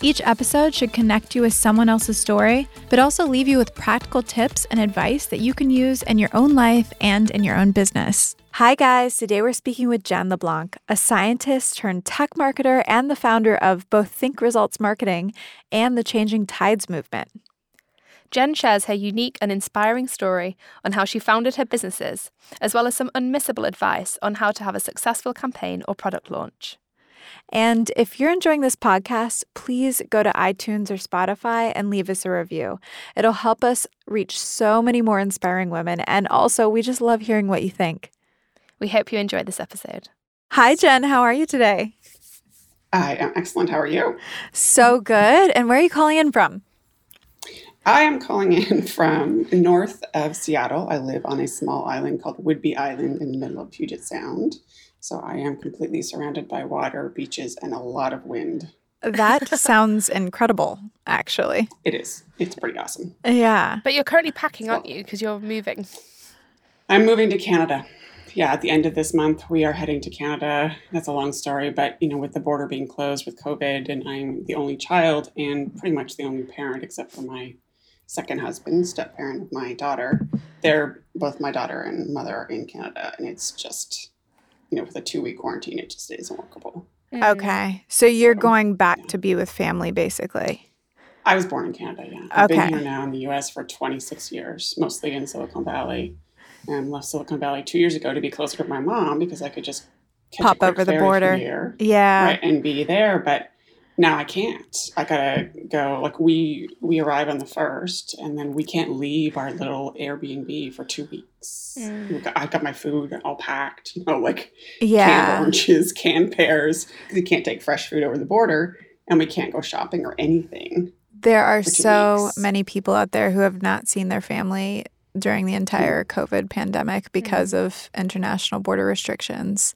Each episode should connect you with someone else's story, but also leave you with practical tips and advice that you can use in your own life and in your own business. Hi, guys. Today we're speaking with Jenn LeBlanc, a scientist turned tech marketer and the founder of both Think Results Marketing and the Changing Tides movement. Jen shares her unique and inspiring story on how she founded her businesses, as well as some unmissable advice on how to have a successful campaign or product launch. And if you're enjoying this podcast, please go to iTunes or Spotify and leave us a review. It'll help us reach so many more inspiring women. And also, we just love hearing what you think. We hope you enjoyed this episode. Hi, Jenn. How are you today? I am excellent. How are you? So good. And where are you calling in from? I am calling in from north of Seattle. I live on a small island called Whidbey Island in the middle of Puget Sound. So I am completely surrounded by water, beaches, and a lot of wind. That sounds incredible, actually. It is. It's pretty awesome. Yeah. But you're currently packing, aren't you? Because you're moving. I'm moving to Canada. Yeah, at the end of this month, we are heading to Canada. That's a long story, but you know, with the border being closed with COVID, and I'm the only child and pretty much the only parent, except for my second husband, step parent of my daughter. They're both my daughter and mother are in Canada, and it's just you know, with a two week quarantine, it just isn't workable. Mm. Okay. So you're going back yeah. to be with family, basically. I was born in Canada, yeah. I've okay. been here now in the US for 26 years, mostly in Silicon Valley. And left Silicon Valley two years ago to be closer to my mom because I could just pop over the border. Here, yeah. Right, and be there. But now I can't. I gotta go. Like we we arrive on the first, and then we can't leave our little Airbnb for two weeks. Mm. I got my food all packed. You know, like yeah. canned oranges, canned pears. We can't take fresh food over the border, and we can't go shopping or anything. There are so weeks. many people out there who have not seen their family during the entire mm. COVID pandemic because mm. of international border restrictions.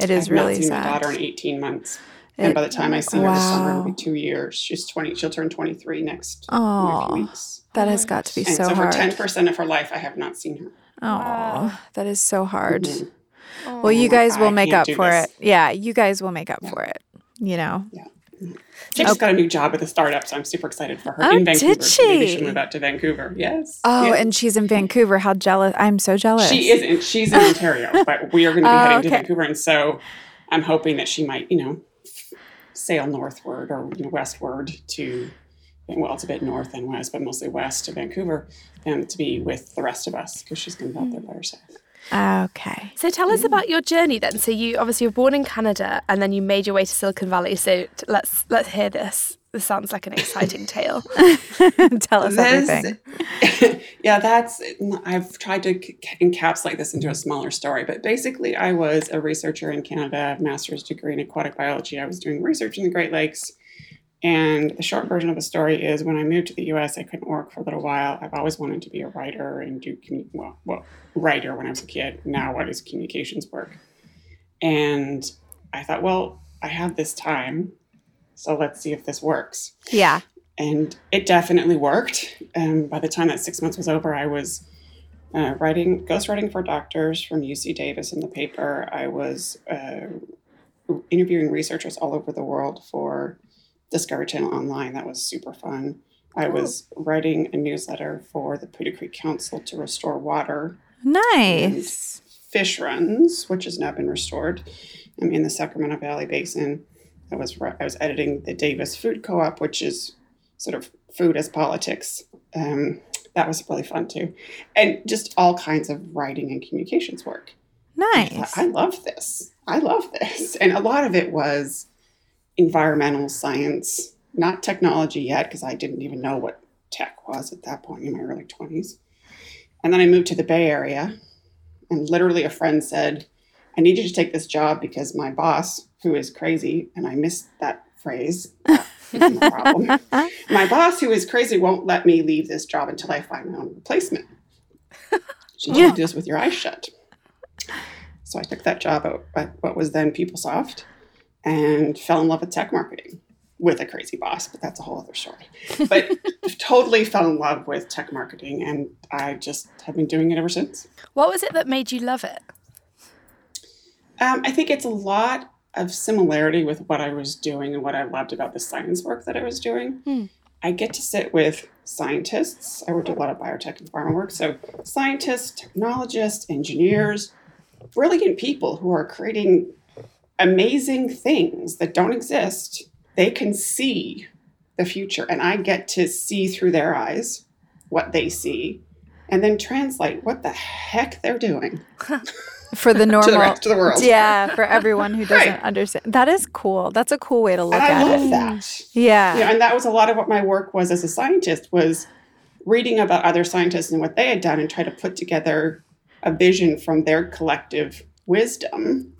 It is really sad. my daughter in 18 months. And by the time I see her this summer, it'll be two years. She's twenty. She'll turn twenty three next oh, weeks. That has got to be and so, so hard. So for ten percent of her life, I have not seen her. Oh, wow. that is so hard. Mm-hmm. Well, you guys will make up for this. it. Yeah, you guys will make up yeah. for it. You know. Yeah. She just okay. got a new job with a startup, so I'm super excited for her oh, in Vancouver. Did she? Maybe she'll move out to Vancouver. Yes. Oh, yes. and she's in Vancouver. How jealous! I'm so jealous. She isn't. She's in Ontario, but we are going to be oh, heading okay. to Vancouver, and so I'm hoping that she might, you know, sail northward or westward to well, it's a bit north and west, but mostly west to Vancouver, and to be with the rest of us because she's going to be out there by herself. Okay. So tell us mm. about your journey then. So you obviously were born in Canada and then you made your way to Silicon Valley. So t- let's let's hear this. This sounds like an exciting tale. tell us this, everything. yeah, that's I've tried to encapsulate this into a smaller story, but basically I was a researcher in Canada, master's degree in aquatic biology. I was doing research in the Great Lakes and the short version of the story is when I moved to the US, I couldn't work for a little while. I've always wanted to be a writer and do, well, well, writer when I was a kid. Now, what is communications work? And I thought, well, I have this time, so let's see if this works. Yeah. And it definitely worked. And by the time that six months was over, I was uh, writing, ghostwriting for doctors from UC Davis in the paper. I was uh, interviewing researchers all over the world for Discovery Channel Online. That was super fun. I was writing a newsletter for the Putah Creek Council to restore water. Nice. Fish runs, which has now been restored. I'm in the Sacramento Valley Basin. I was I was editing the Davis Food Co-op, which is sort of food as politics. Um, that was really fun too, and just all kinds of writing and communications work. Nice. I, I love this. I love this, and a lot of it was environmental science, not technology yet, because I didn't even know what tech was at that point in my early 20s. And then I moved to the Bay Area, and literally a friend said, I need you to take this job because my boss, who is crazy, and I missed that phrase, problem. my boss, who is crazy, won't let me leave this job until I find my own replacement. She me to do this with your eyes shut. So I took that job at what was then PeopleSoft and fell in love with tech marketing with a crazy boss, but that's a whole other story. But totally fell in love with tech marketing, and I just have been doing it ever since. What was it that made you love it? Um, I think it's a lot of similarity with what I was doing and what I loved about the science work that I was doing. Hmm. I get to sit with scientists. I worked a lot of biotech and pharma work. So, scientists, technologists, engineers, brilliant people who are creating amazing things that don't exist. They can see the future, and I get to see through their eyes what they see and then translate what the heck they're doing for the normal to the rest of the world. Yeah, for everyone who doesn't Right. understand. That is cool. That's a cool way to look and I at love it. that. Yeah. you know, and that was a lot of what my work was as a scientist was reading about other scientists and what they had done and try to put together a vision from their collective wisdom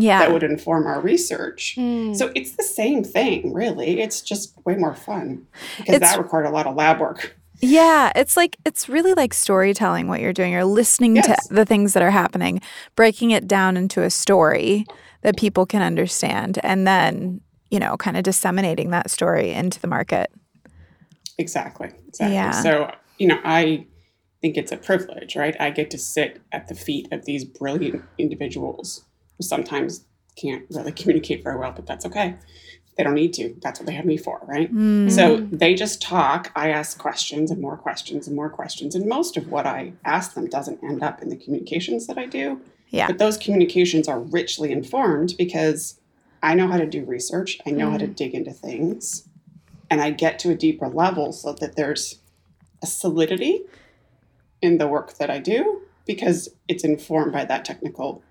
Yeah. that would inform our research. Hmm. So it's the same thing, really. It's just way more fun because It's- that required a lot of lab work. Yeah, it's like it's really like storytelling what you're doing. You're listening Yes. to the things that are happening, breaking it down into a story that people can understand, and then, you know, kind of disseminating that story into the market. Exactly. Exactly. Yeah. So, you know, I think it's a privilege, right? I get to sit at the feet of these brilliant individuals sometimes can't really communicate very well, but that's okay. They don't need to. That's what they have me for, right? Mm. So they just talk. I ask questions and more questions and more questions. And most of what I ask them doesn't end up in the communications that I do. Yeah. But those communications are richly informed because I know how to do research, I know how to dig into things, and I get to a deeper level so that there's a solidity in the work that I do because it's informed by that technical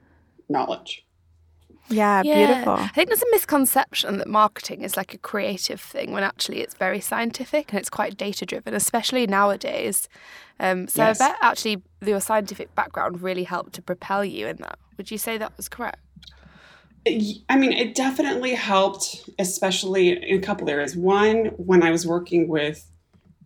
knowledge. Yeah, Yeah. beautiful. I think there's a misconception that marketing is like a creative thing when actually it's very scientific and it's quite data driven, especially nowadays. Um, so Yes. I bet actually your scientific background really helped to propel you in that. Would you say that was correct? I mean, it definitely helped, especially in a couple areas. One, when I was working with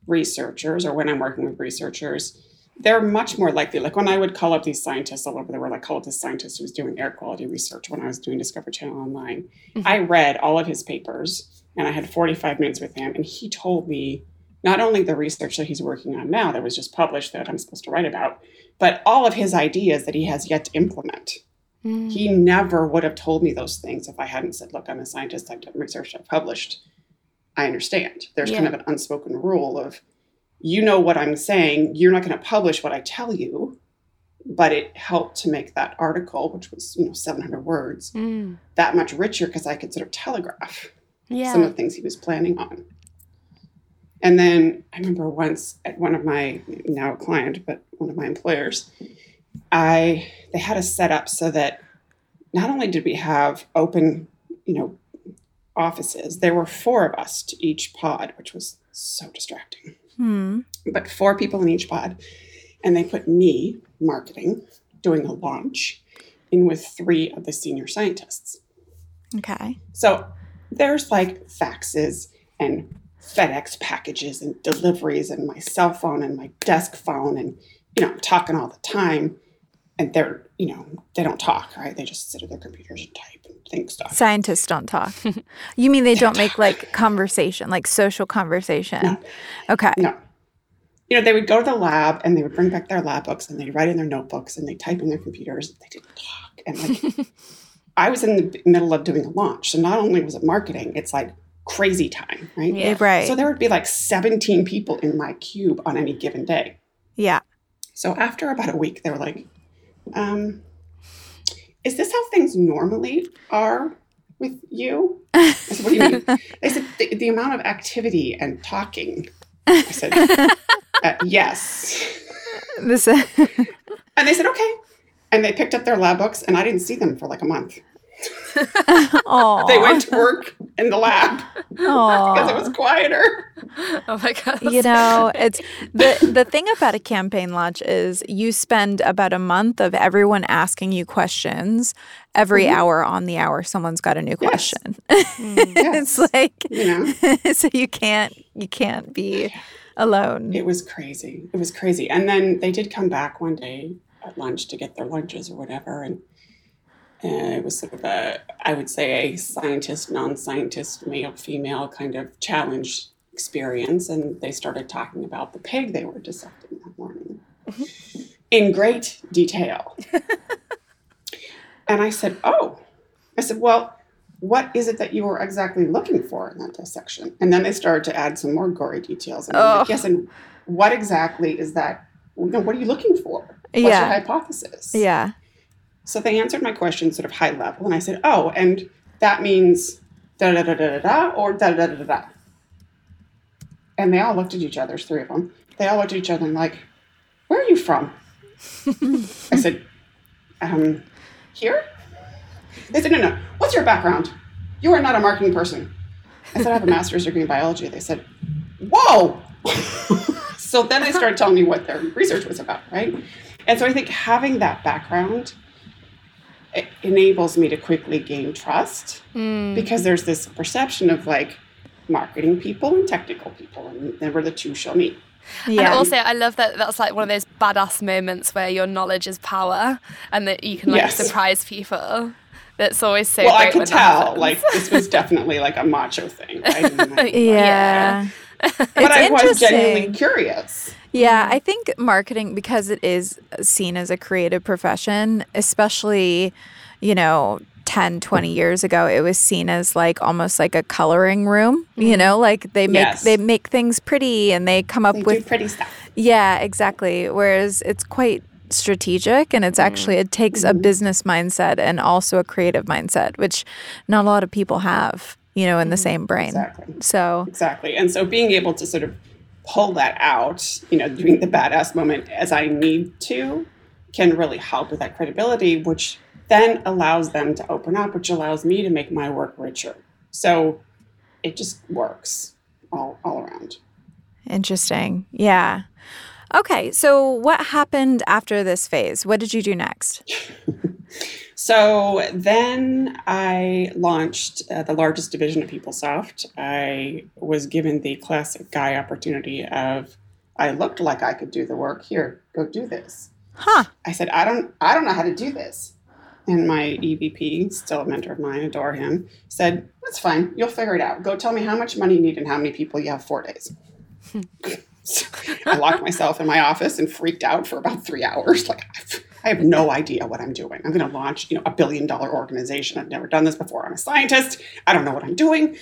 researchers, or when I'm working with researchers, they're much more likely. Like when I would call up these scientists all over the world, I called this scientist who was doing air quality research when I was doing Discovery Channel Online. Mm-hmm. I read all of his papers and I had 45 minutes with him, and he told me not only the research that he's working on now that was just published that I'm supposed to write about, but all of his ideas that he has yet to implement. Mm. He never would have told me those things if I hadn't said, Look, I'm a scientist, I've done research, I've published. I understand. There's kind of an unspoken rule of, you know what I'm saying, you're not going to publish what I tell you, but it helped to make that article, which was, you know, 700 words, Mm. that much richer because I could sort of telegraph Yeah. some of the things he was planning on. And then I remember once at one of my now a client, but one of my employers, I they had us set up so that not only did we have open, you know, offices, there were four of us to each pod, which was so distracting. Hmm. But four people in each pod, and they put me, marketing, doing a launch, in with three of the senior scientists. Okay. So there's like faxes and FedEx packages and deliveries and my cell phone and my desk phone and you know I'm talking all the time and they're you know they don't talk right they just sit at their computers and type think Scientists don't talk. you mean they don't make like conversation, like social conversation? No. Okay. no you know they would go to the lab and they would bring back their lab books and they'd write in their notebooks and they type in their computers they didn't talk and like I was in the middle of doing a launch so not only was it marketing it's like crazy time right Yeah. Right. So there would be like 17 people in my cube on any given day. yeah. So after about a week, they were like, um, is this how things normally are with you? I said, what do you mean? They said, the, the amount of activity and talking. I said, uh, yes. This. And they said, okay. And they picked up their lab books, and I didn't see them for like a month. Oh, They went to work in the lab because it was quieter. Oh my god. you know it's the the thing about a campaign launch is you spend about a month of everyone asking you questions every Mhm. hour on the hour someone's got a new Yes. question Yes. it's like You know, so you can't you can't be alone it was crazy. It was crazy. And then they did come back one day at lunch to get their lunches or whatever. And, and it was sort of a, I would say, a scientist, non scientist, male, female kind of challenge experience. And they started talking about the pig they were dissecting that morning mm-hmm. in great detail. and I said, Oh, I said, Well, what is it that you were exactly looking for in that dissection? And then they started to add some more gory details. And I'm Oh. like, yes, and what exactly is that? You know, what are you looking for? What's Yeah. your hypothesis? yeah So they answered my question sort of high level, and I said, "Oh, and that means da da da da da da or da da da da da." And they all looked at each other. There's three of them. They all looked at each other and like, "Where are you from?" I said, "Um, here." They said, "No, no. What's your background? You are not a marketing person." I said, "I have a master's degree in biology." They said, "Whoa!" so then they started telling me what their research was about, right? And so I think having that background it enables me to quickly gain trust Mm. because there's this perception of like marketing people and technical people, and never the two shall meet. And yeah also, I love that that's like one of those badass moments where your knowledge is power and that you can like Yes. surprise people. That's always so well, I great could when tell happens. like this was definitely like a macho thing, right? And I- yeah but it's I was genuinely curious. Yeah, mm-hmm. I think marketing, because it is seen as a creative profession, especially, you know, 10, 20 years ago, it was seen as like almost like a coloring room, you mm-hmm. know, like they make Yes. they make things pretty and they come up They do with pretty stuff. yeah, exactly. Whereas it's quite strategic and it's mm-hmm. actually it takes a business mindset and also a creative mindset, which not a lot of people have, you know, in the same brain. Exactly. So, Exactly. And so being able to sort of pull that out, you know, doing the badass moment as I need to can really help with that credibility, which then allows them to open up, which allows me to make my work richer. So it just works all, all around. Interesting. Yeah. Okay. So, what happened after this phase? What did you do next? So then I launched uh, the largest division of PeopleSoft. I was given the classic guy opportunity of I looked like I could do the work. Here, go do this. Huh. I said, I don't, I don't know how to do this. And my EVP, still a mentor of mine, adore him, said, That's fine. You'll figure it out. Go tell me how much money you need and how many people you have four days. So I locked myself in my office and freaked out for about three hours. Like, I've, no idea what I'm doing. I'm going to launch, you know, a billion dollar organization. I've never done this before. I'm a scientist. I don't know what I'm doing.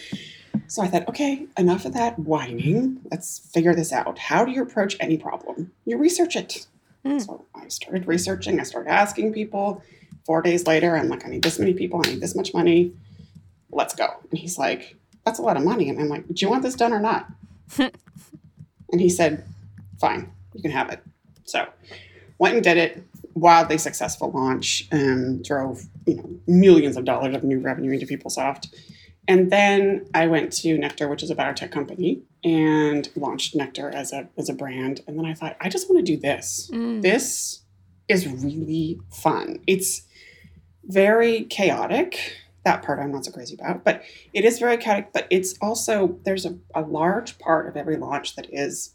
So I thought, okay, enough of that whining. Let's figure this out. How do you approach any problem? You research it. Hmm. So I started researching. I started asking people. Four days later, I'm like, I need this many people. I need this much money. Let's go. And he's like, that's a lot of money. And I'm like, do you want this done or not? and he said, fine, you can have it. So went and did it. Wildly successful launch. Um, drove you know millions of dollars of new revenue into PeopleSoft. And then I went to Nektar, which is a biotech company, and launched Nektar as a as a brand. And then I thought, I just want to do this. This is really fun. It's very chaotic. That part I'm not so crazy about, but it is very chaotic. But it's also there's a, a large part of every launch that is,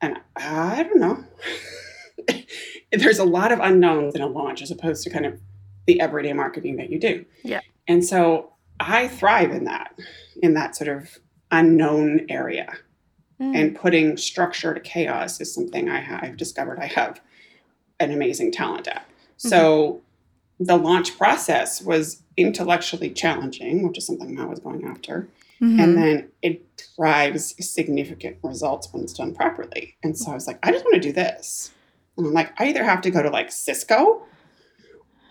and I don't know. there's a lot of unknowns in a launch as opposed to kind of the everyday marketing that you do. Yeah. And so I thrive in that, in that sort of unknown area. Mm. And putting structure to chaos is something I ha- I've discovered I have an amazing talent at. So the launch process was intellectually challenging, which is something I was going after. Mhm. And then it drives significant results when it's done properly. And so I was like, I just want to do this. And I'm like, I either have to go to like Cisco,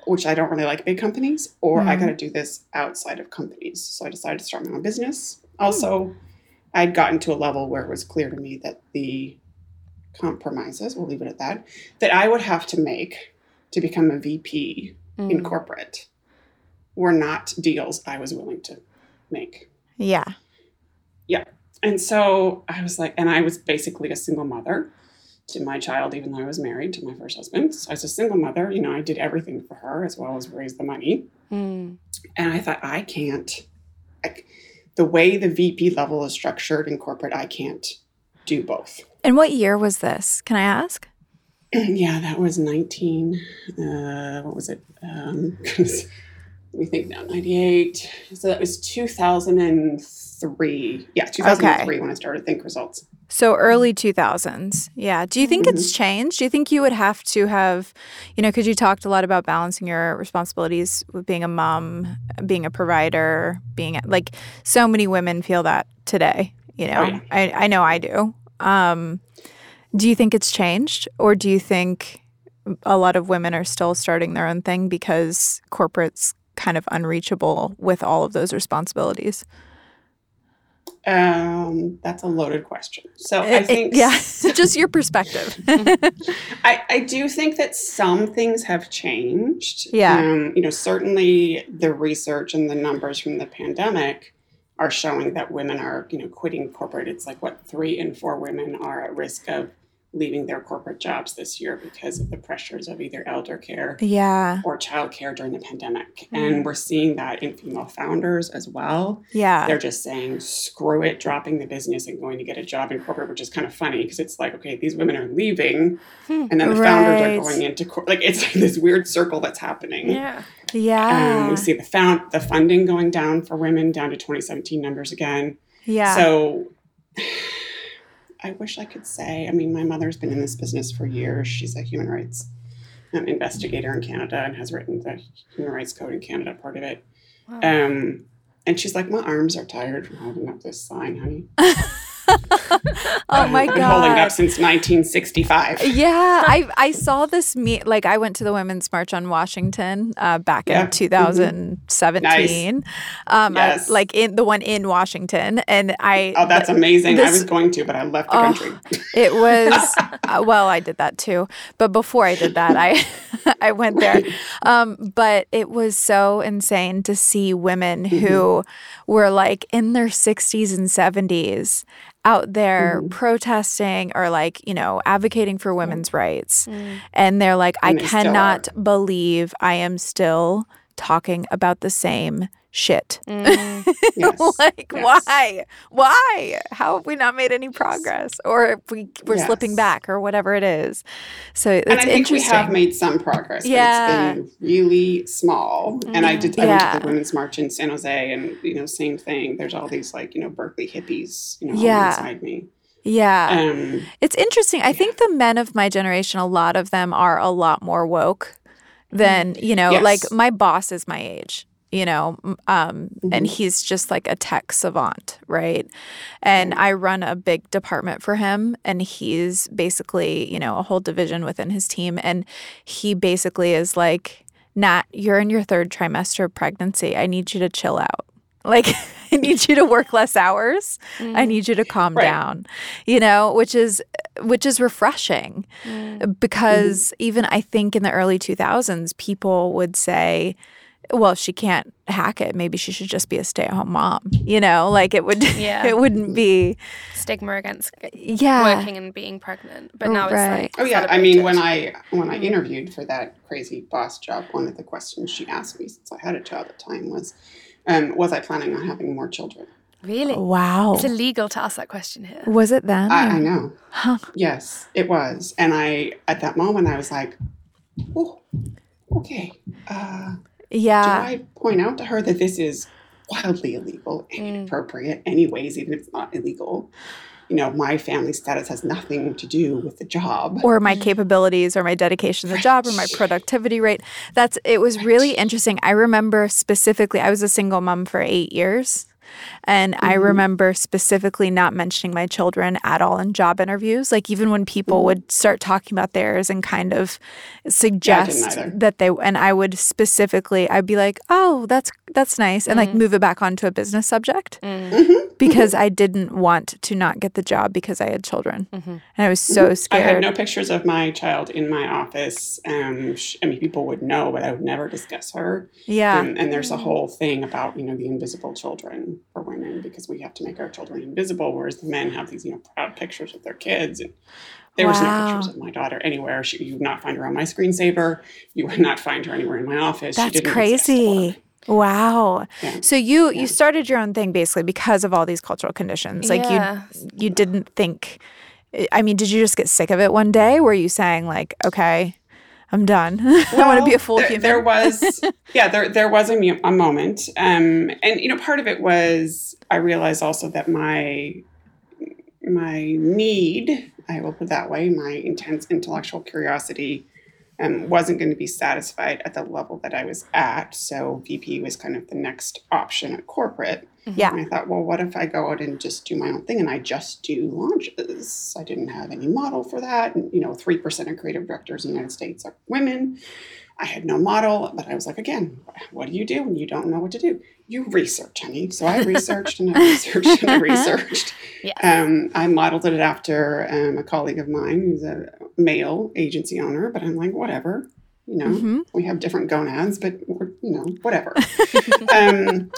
which I don't really like big companies, or I Mhm. got to do this outside of companies. So I decided to start my own business. Also, I'd gotten to a level where it was clear to me that the compromises, we'll leave it at that, that I would have to make to become a VP in Mm. corporate were not deals I was willing to make. Yeah. Yeah. And so I was like, and I was basically a single mother to my child, even though I was married to my first husband. So as a single mother, you know, I did everything for her as well as raise the money. Mm. And I thought, I can't, like, the way the VP level is structured in corporate, I can't do both. And what year was this? Can I ask? yeah, that was 19, uh, what was it? Um, let me think now, 98. So that was 2003. Yeah, 2003 when I started Think Results. So early 2000s. Yeah. Do you think it's changed? Do you think you would have to have, you know, because you talked a lot about balancing your responsibilities with being a mom, being a provider, being like so many women feel that today, you know? Oh, yeah. I, I know I do. Um, do you think it's changed or do you think a lot of women are still starting their own thing because corporate's kind of unreachable with all of those responsibilities? Um, that's a loaded question. So Eh, I think, yeah, just your perspective. I, I do think that some things have changed. Yeah. Um, you know, certainly the research and the numbers from the pandemic are showing that women are, you know, quitting corporate. It's like what three in four women are at risk of leaving their corporate jobs this year because of the pressures of either elder care yeah. or childcare during the pandemic. Mm. And we're seeing that in female founders as well. Yeah. They're just saying, screw it, dropping the business and going to get a job in corporate, which is kind of funny because it's like, okay, these women are leaving Hmm. and then the founders are going into corporate. Like it's like this weird circle that's happening. Yeah. Yeah. Um, we see the found the funding going down for women down to 2017 numbers again. yeah. So I wish I could say. I mean, my mother's been in this business for years. She's a human rights um, investigator in Canada and has written the Human Rights Code in Canada, part of it. Wow. Um, and she's like, my arms are tired from holding up this sign, honey. oh my I've been holding up since 1965. Yeah, I I saw this meet like I went to the Women's March on Washington uh, back Yeah. in 2017. Um, I- Yes. like in the one in Washington, and I Oh, that's amazing. I was going to, but I left the Oh. country. It was uh, well, I did that too, but before I did that, I I went there. Um, but it was so insane to see women who were like in their 60s and 70s out there Mhm. protesting or like you know advocating for women's rights, Mm. and they're like, I And they cannot believe I am still talking about the same shit. Mm. Yes. like Yes. why why how have we not made any progress or if we we're slipping back or whatever it is so it's and I think we have made some progress. Yeah. But it's been really small. And I did. I went to the Women's March in San Jose, and you know, same thing. There's all these like you know Berkeley hippies, you know, Yeah. inside me. yeah Um, it's interesting i think the men of my generation a lot of them are a lot more woke than you know Yes. like my boss is my age you know um and Mhm. he's just like a tech savant right? And i run a big department for him and he's basically you know a whole division within his team. And he basically is like nat you're in your third trimester of pregnancy. I need you to chill out. Like i need you to work less hours. I need you to calm Right. down you know which is which is refreshing. Mm. because even I think in the early 2000s, people would say, well, she can't hack it. Maybe she should just be a stay at home mom. You know, like it would, Yeah. it wouldn't be, Stigma against yeah. working and being pregnant, but now Right. it's like oh yeah, I mean, when. I when I interviewed for that crazy boss job, one of the questions she asked me, since I had a child at the time, was, um, was I planning on having more children? really Wow. it's illegal to ask that question here. Was it then? I, I know. Huh. Yes, it was. And I, at that moment, I was like, oh, okay. Uh, Yeah. do I point out to her that this is wildly illegal and Mm. inappropriate, anyways, even if it's not illegal? You know, my family status has nothing to do with the job. or my capabilities or my dedication to the job or my productivity rate. That's it was really interesting. I remember specifically I was a single mom for 8 years. And I Mhm. remember specifically not mentioning my children at all in job interviews. Like even when people Mhm. would start talking about theirs and kind of suggest either. that they and I would specifically I'd be like, "Oh, that's That's nice. And like Mm. move it back onto a business subject Mm. Mhm. because I didn't want to not get the job because I had children. Mhm. And I was so scared. I had no pictures of my child in my office. Um, sh- I mean, people would know, but I would never discuss her. yeah. And, and there's a whole thing about you know the invisible children for women because we have to make our children invisible, whereas the men have these you know proud pictures of their kids. And there was no pictures of my daughter anywhere. She, you would not find her on my screensaver. You would not find her anywhere in my office. She That's didn't crazy. Wow. Yeah. So you Yeah. you started your own thing basically because of all these cultural conditions. Like Yeah. you you didn't think I mean, did you just get sick of it one day? Were you saying like, okay, I'm done. I want to be a full there, human. There was, yeah, there there was a, mu- a moment, um, and you know, part of it was I realized also that my my need, I will put it that way, my intense intellectual curiosity, um, wasn't going to be satisfied at the level that I was at. So VP was kind of the next option at corporate. yeah. And I thought, well, what if I go out and just do my own thing and I just do launches? I didn't have any model for that. And, you know, 3% of creative directors in the United States are women. I had no model, but I was like, again, what do you do when you don't know what to do? You research, honey. So I researched and I researched and I researched. Yes. Um, I modeled it after um, a colleague of mine who's a male agency owner, but I'm like, whatever. You know, Mhm. we have different gonads, but we're, you know, whatever. um,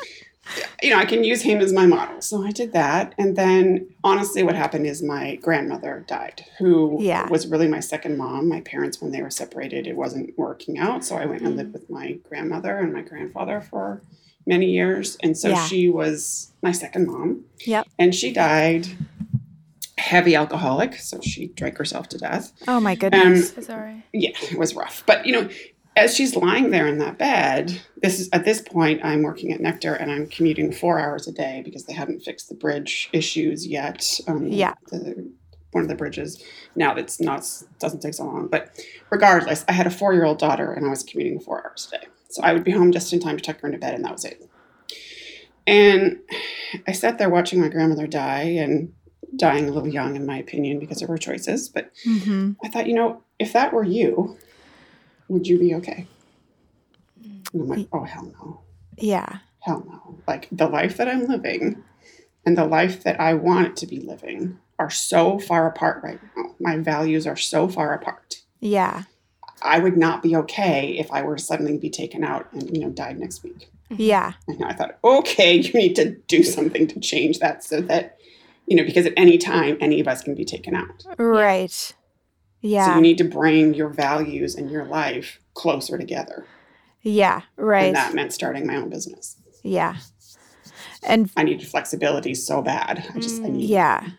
you know, I can use him as my model. So I did that. And then honestly, what happened is my grandmother died, who Yeah. was really my second mom. My parents, when they were separated, it wasn't working out. So I went and lived with my grandmother and my grandfather for many years. And so Yeah. she was my second mom. Yep. And she died heavy alcoholic. So she drank herself to death. Oh my goodness. so sorry. Yeah, it was rough. But you know, as she's lying there in that bed, this is at this point I'm working at Nektar and I'm commuting four hours a day because they hadn't fixed the bridge issues yet. Um, Yeah. the, one of the bridges. Now that's not doesn't take so long. But regardless, I had a four year old daughter and I was commuting four hours a day. So I would be home just in time to tuck her into bed and that was it. And I sat there watching my grandmother die and dying a little young in my opinion because of her choices. But hmm I thought, you know, if that were you, would you be okay? And I'm like, oh, hell no. Yeah. Hell no. Like the life that I'm living and the life that I want it to be living are so far apart right now. My values are so far apart. Yeah. I would not be okay if I were suddenly to suddenly be taken out and, you know, died next week. Yeah. And I thought, okay, you need to do something to change that so that, you know, because at any time, any of us can be taken out. Right. Yeah. So you need to bring your values and your life closer together. yeah. Right. And that meant starting my own business. Yeah. And I needed flexibility so bad. I just, I Mm, needed yeah.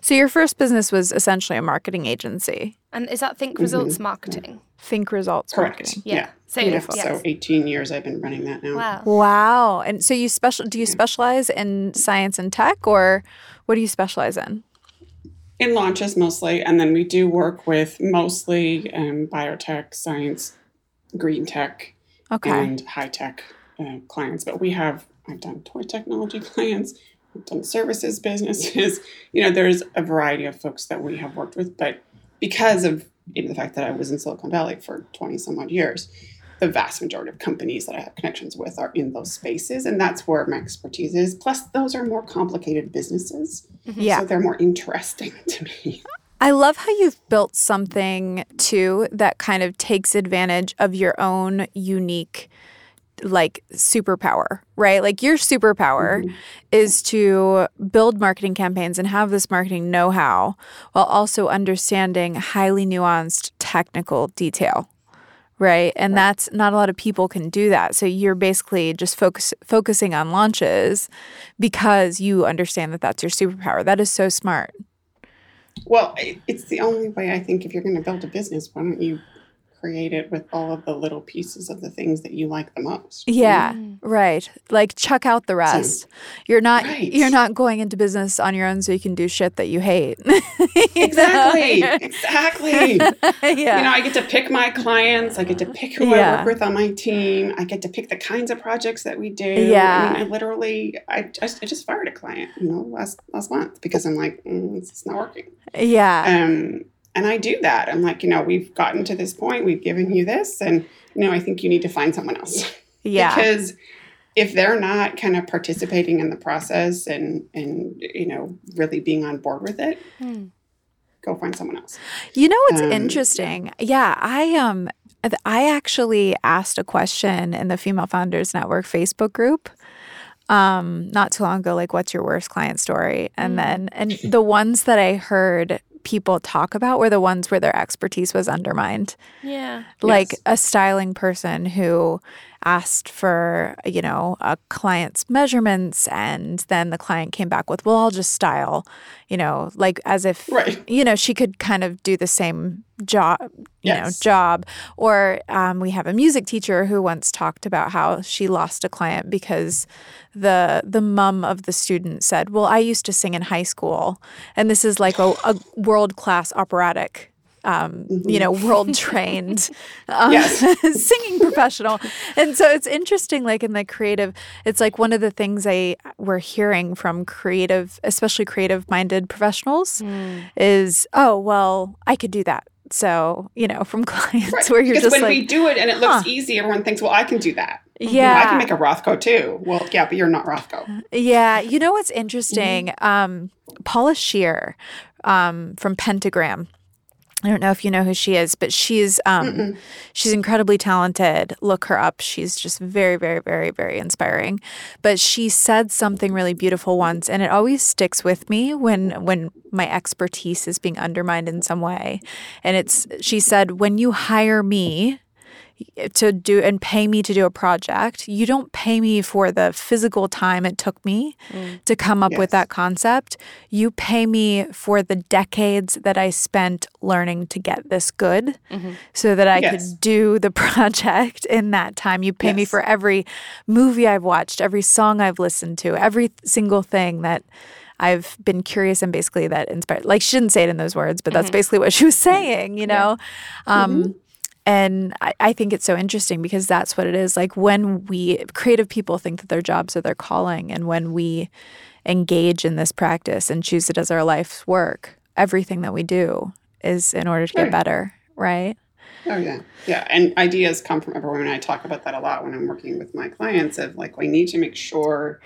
So your first business was essentially a marketing agency. And is that Think. Results Marketing? Think results. Correct. marketing. Yeah. So, Beautiful. yes. So 18 years I've been running that now. Wow. Wow. And so you special do you specialize in science and tech or what do you specialize in? In launches mostly. And then we do work with mostly um, biotech, science, green tech, Okay. and high tech uh, clients. But we have, I've done toy technology clients, I've done services businesses. You know, there's a variety of folks that we have worked with. But because of even the fact that I was in Silicon Valley for 20 some odd years, the vast majority of companies that I have connections with are in those spaces. And that's where my expertise is. Plus, those are more complicated businesses. Mm-hmm. Yeah. So they're more interesting to me. I love how you've built something too that kind of takes advantage of your own unique like superpower, right? Like your superpower Mhm. is to build marketing campaigns and have this marketing know-how while also understanding highly nuanced technical detail. Right? And that's not a lot of people can do that. So you're basically just focus focusing on launches because you understand that that's your superpower. That is so smart. Well, it's the only way I think if you're going to build a business, why don't you create it with all of the little pieces of the things that you like the most? Yeah, Mm. right. Like chuck out the rest. You're not Right. you're not going into business on your own so you can do shit that you hate. Exactly. know? Exactly. yeah. You know, I get to pick my clients. I get to pick who I work with on my team. I get to pick the kinds of projects that we do. Yeah. I mean, I literally, I just, I just fired a client, you know, last last month because I'm like, mm, it's not working. yeah. Um, and I do that. I'm like, you know, we've gotten to this point. We've given you this, and you know, I think you need to find someone else. yeah. because if they're not kind of participating in the process and and you know really being on board with it hmm. go find someone else you know what's um, interesting yeah. i um i actually asked a question in the female founders network facebook group um not too long ago like what's your worst client story and mm. then and the ones that i heard people talk about were the ones where their expertise was undermined. Yeah. Like yes. a styling person who asked for, you know, a client's measurements and then the client came back with, well, I'll just style, you know, like as if, right. you know, she could kind of do the same job, you yes. know, job. Or um, we have a music teacher who once talked about how she lost a client because the the mom of the student said, well, I used to sing in high school and this is like a, a world class operatic um, mm-hmm. you know, world trained um, singing professional. And so it's interesting, like in the creative, it's like one of the things I we're hearing from creative, especially creative minded professionals, mm. is, oh, well, I could do that. So, you know, from clients right. where you're because just when like, we do it and it looks huh. easy, everyone thinks, well, I can do that. Yeah. I can make a Rothko too. Well, yeah, but you're not Rothko. Yeah. You know what's interesting? Mm-hmm. Um, Paula Scher um, from Pentagram I don't know if you know who she is, but she's um, she's incredibly talented. Look her up. She's just very, very, very, very inspiring. But she said something really beautiful once, and it always sticks with me when when my expertise is being undermined in some way. And it's she said, "When you hire me, to do and pay me to do a project. You don't pay me for the physical time it took me mm. to come up yes. with that concept. You pay me for the decades that I spent learning to get this good mm-hmm. so that I yes. could do the project in that time. You pay yes. me for every movie I've watched, every song I've listened to, every single thing that I've been curious and basically that inspired. Like she didn't say it in those words, but that's mm-hmm. basically what she was saying. You know, yeah. um, mm-hmm. And I, I, think it's so interesting because that's what it is. Like when we, creative people think that their jobs are their calling. And when we engage in this practice and choose it as our life's work, everything that we do is in order to get better, right? Oh, yeah. Yeah. And ideas come from everywhere. And I talk about that a lot when I'm working with my clients of like, we need to make sure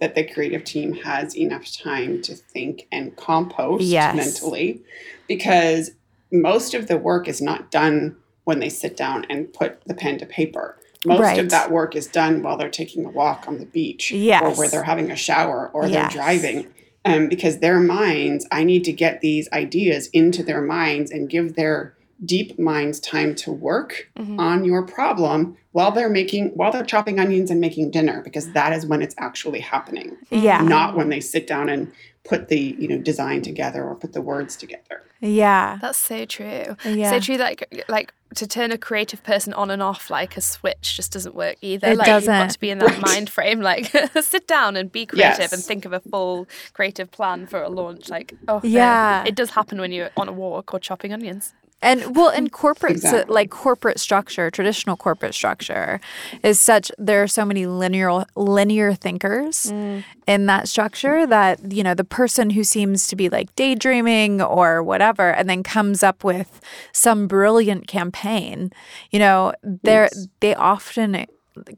that the creative team has enough time to think and compost yes. mentally because most of the work is not done when they sit down and put the pen to paper. Most right. of that work is done while they're taking a walk on the beach yes. or where they're having a shower or yes. they're driving. Um, because their minds, I need to get these ideas into their minds and give their deep minds time to work mm-hmm. on your problem while they're making while they're chopping onions and making dinner because that is when it's actually happening yeah not when they sit down and put the you know design together or put the words together. Yeah. That's so true. Yeah. so true like like to turn a creative person on and off like a switch just doesn't work either. It like doesn't. you've got to be in that mind frame like sit down and be creative yes. and think of a full creative plan for a launch like oh yeah. it does happen when you're on a walk or chopping onions and well, in corporate, exactly. like corporate structure, traditional corporate structure is such. There are so many linear linear thinkers mm. in that structure that you know the person who seems to be like daydreaming or whatever, and then comes up with some brilliant campaign. You know, they yes. they often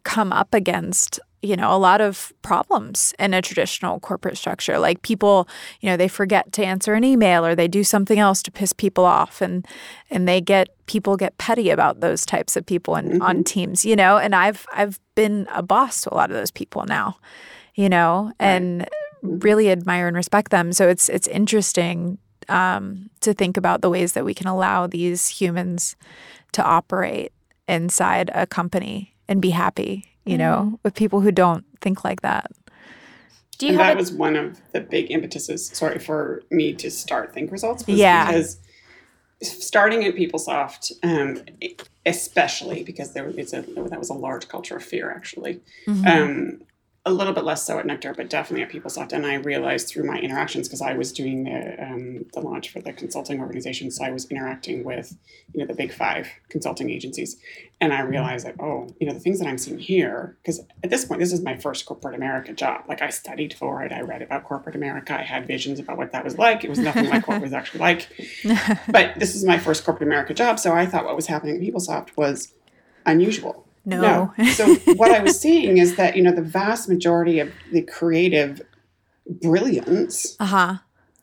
come up against you know a lot of problems in a traditional corporate structure. Like people you know they forget to answer an email or they do something else to piss people off and and they get people get petty about those types of people and mm-hmm. on teams you know? And i've i've been a boss to a lot of those people now you know? And mm-hmm. really admire and respect them. So it's it's interesting um, to think about the ways that we can allow these humans to operate inside a company and be happy you know, mm-hmm. with people who don't think like that. Do you and that a- was one of the big impetuses, sorry, for me to start Think Results. yeah. Because starting at PeopleSoft, um, especially because there was a, that was a large culture of fear, actually. Mm-hmm. Um, a little bit less so at Nektar, but definitely at PeopleSoft. And I realized through my interactions, because I was doing the um, the launch for the consulting organization, so I was interacting with you know the big five consulting agencies, and I realized that oh, you know the things that I'm seeing here, because at this point, this is my first corporate America job. Like I studied for it, I read about corporate America, I had visions about what that was like. It was nothing like what it was actually like, but this is my first corporate America job, so I thought what was happening at PeopleSoft was unusual No. no. So what I was seeing is that, you know, the vast majority of the creative brilliance Uh-huh.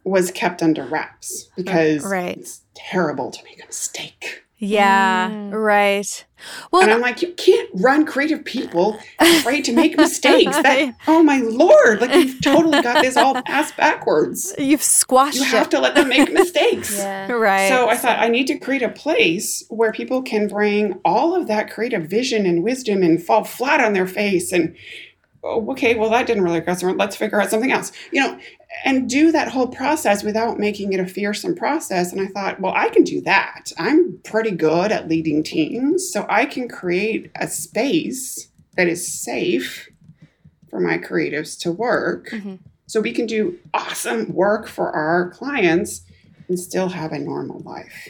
was kept under wraps because Right. it's terrible to make a mistake. Yeah, Mm. right. Well, And I'm like, you can't run creative people right to make mistakes. That oh my lord, like you've totally got this all ass backwards. you've squashed You have it. to let them make mistakes. Yeah. Right. So I thought I need to create a place where people can bring all of that creative vision and wisdom and fall flat on their face and oh, okay, well that didn't really go so let's figure out something else. You know, and do that whole process without making it a fearsome process. And I thought, well, I can do that. I'm pretty good at leading teams, so I can create a space that is safe for my creatives to work. Mhm. So we can do awesome work for our clients and still have a normal life.